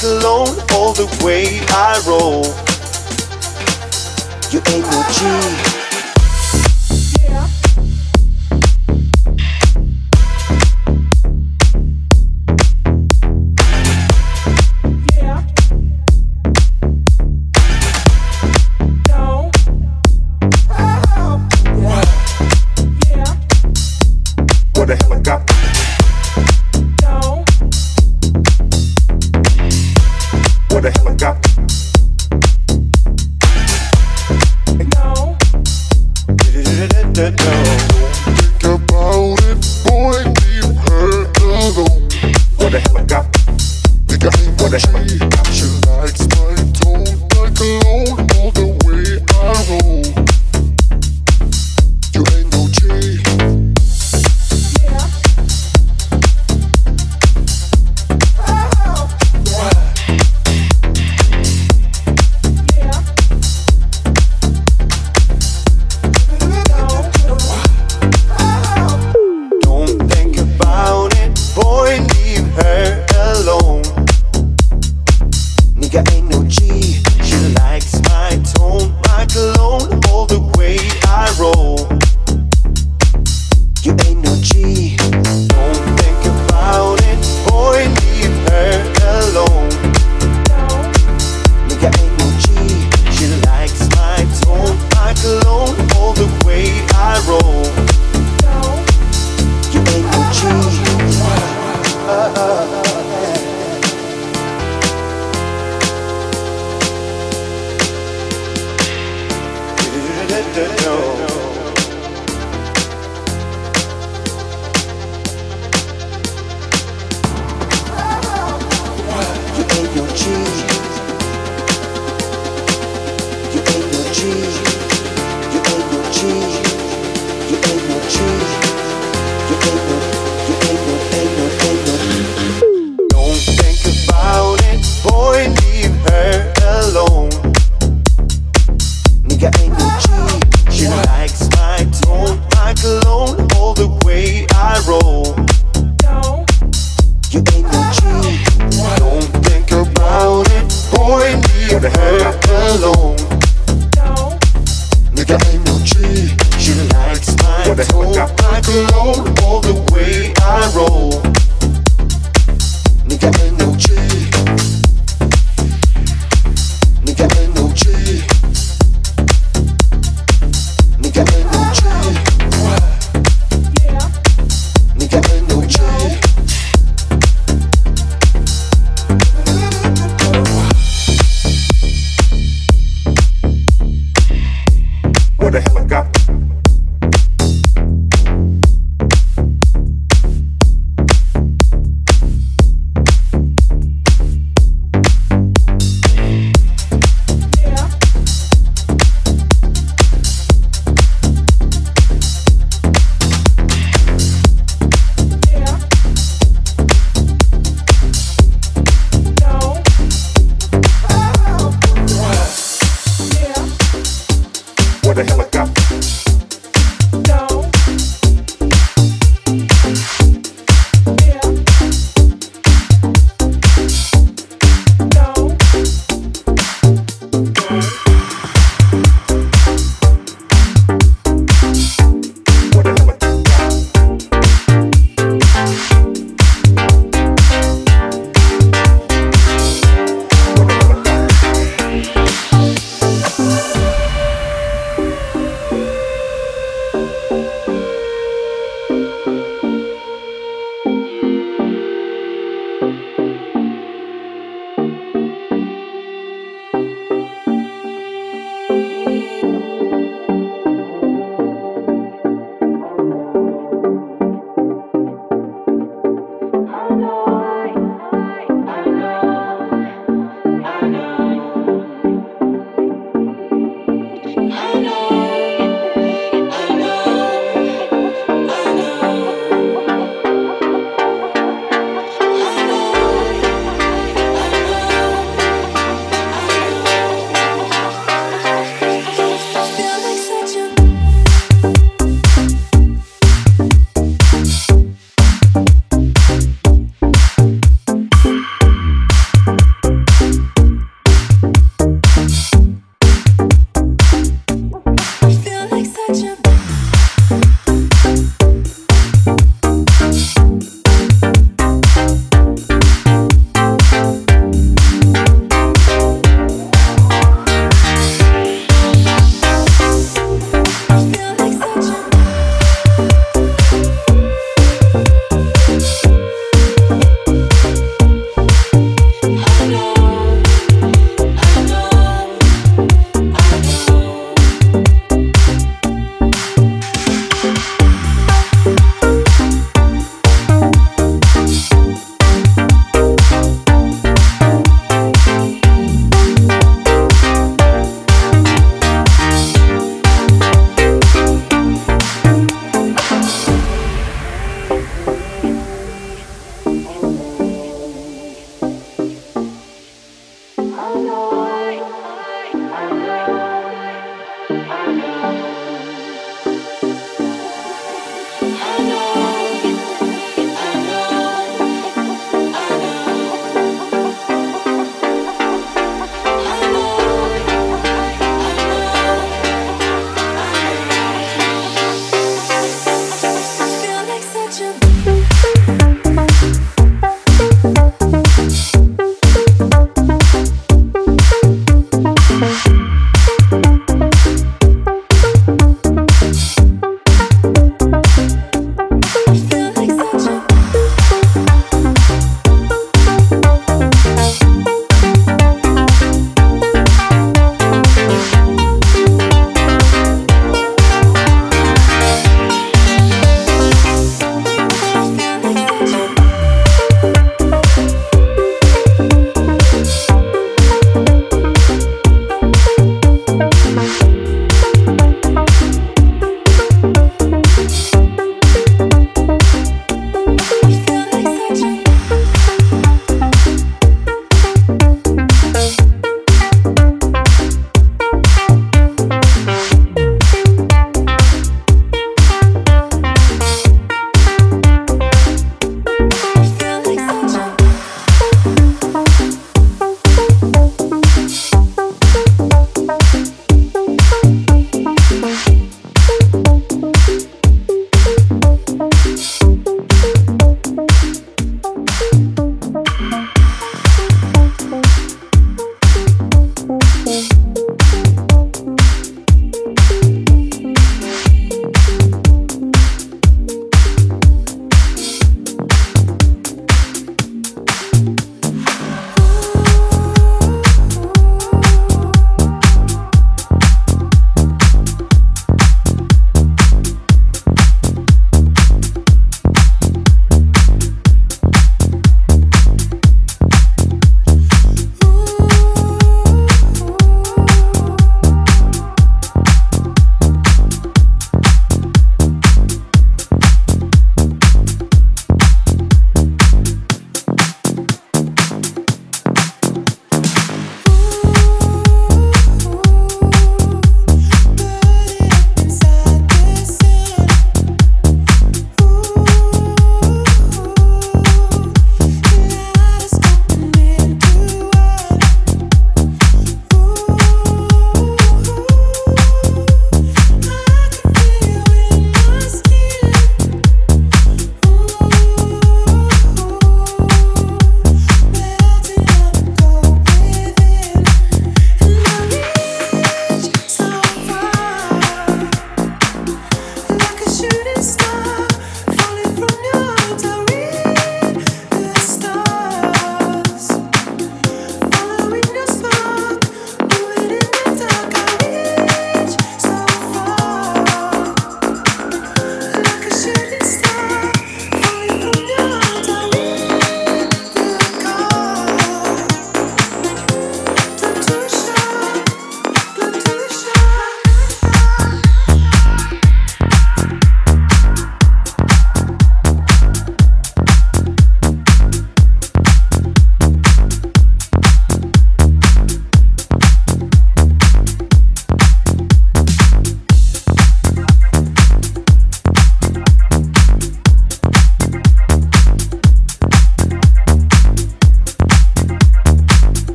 Alone, all the way I roll. You ain't no G.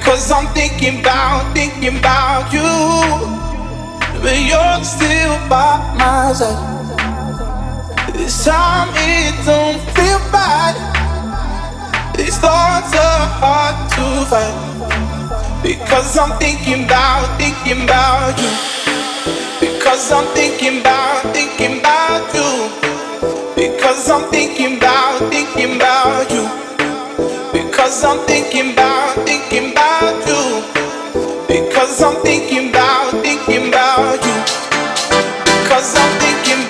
Because I'm thinking about, thinking about you. But you're still by my side. This time it don't feel bad. These thoughts are hard to fight. Because I'm thinking about, thinking about you. Because I'm thinking about, thinking about you. Because I'm thinking about, thinking about you. Because I'm thinking about, thinking about you. Because I'm thinking about, thinking about you. Because I'm thinking about, thinking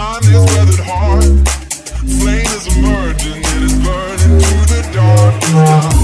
circular motion just keeps on running through now. I barely noticed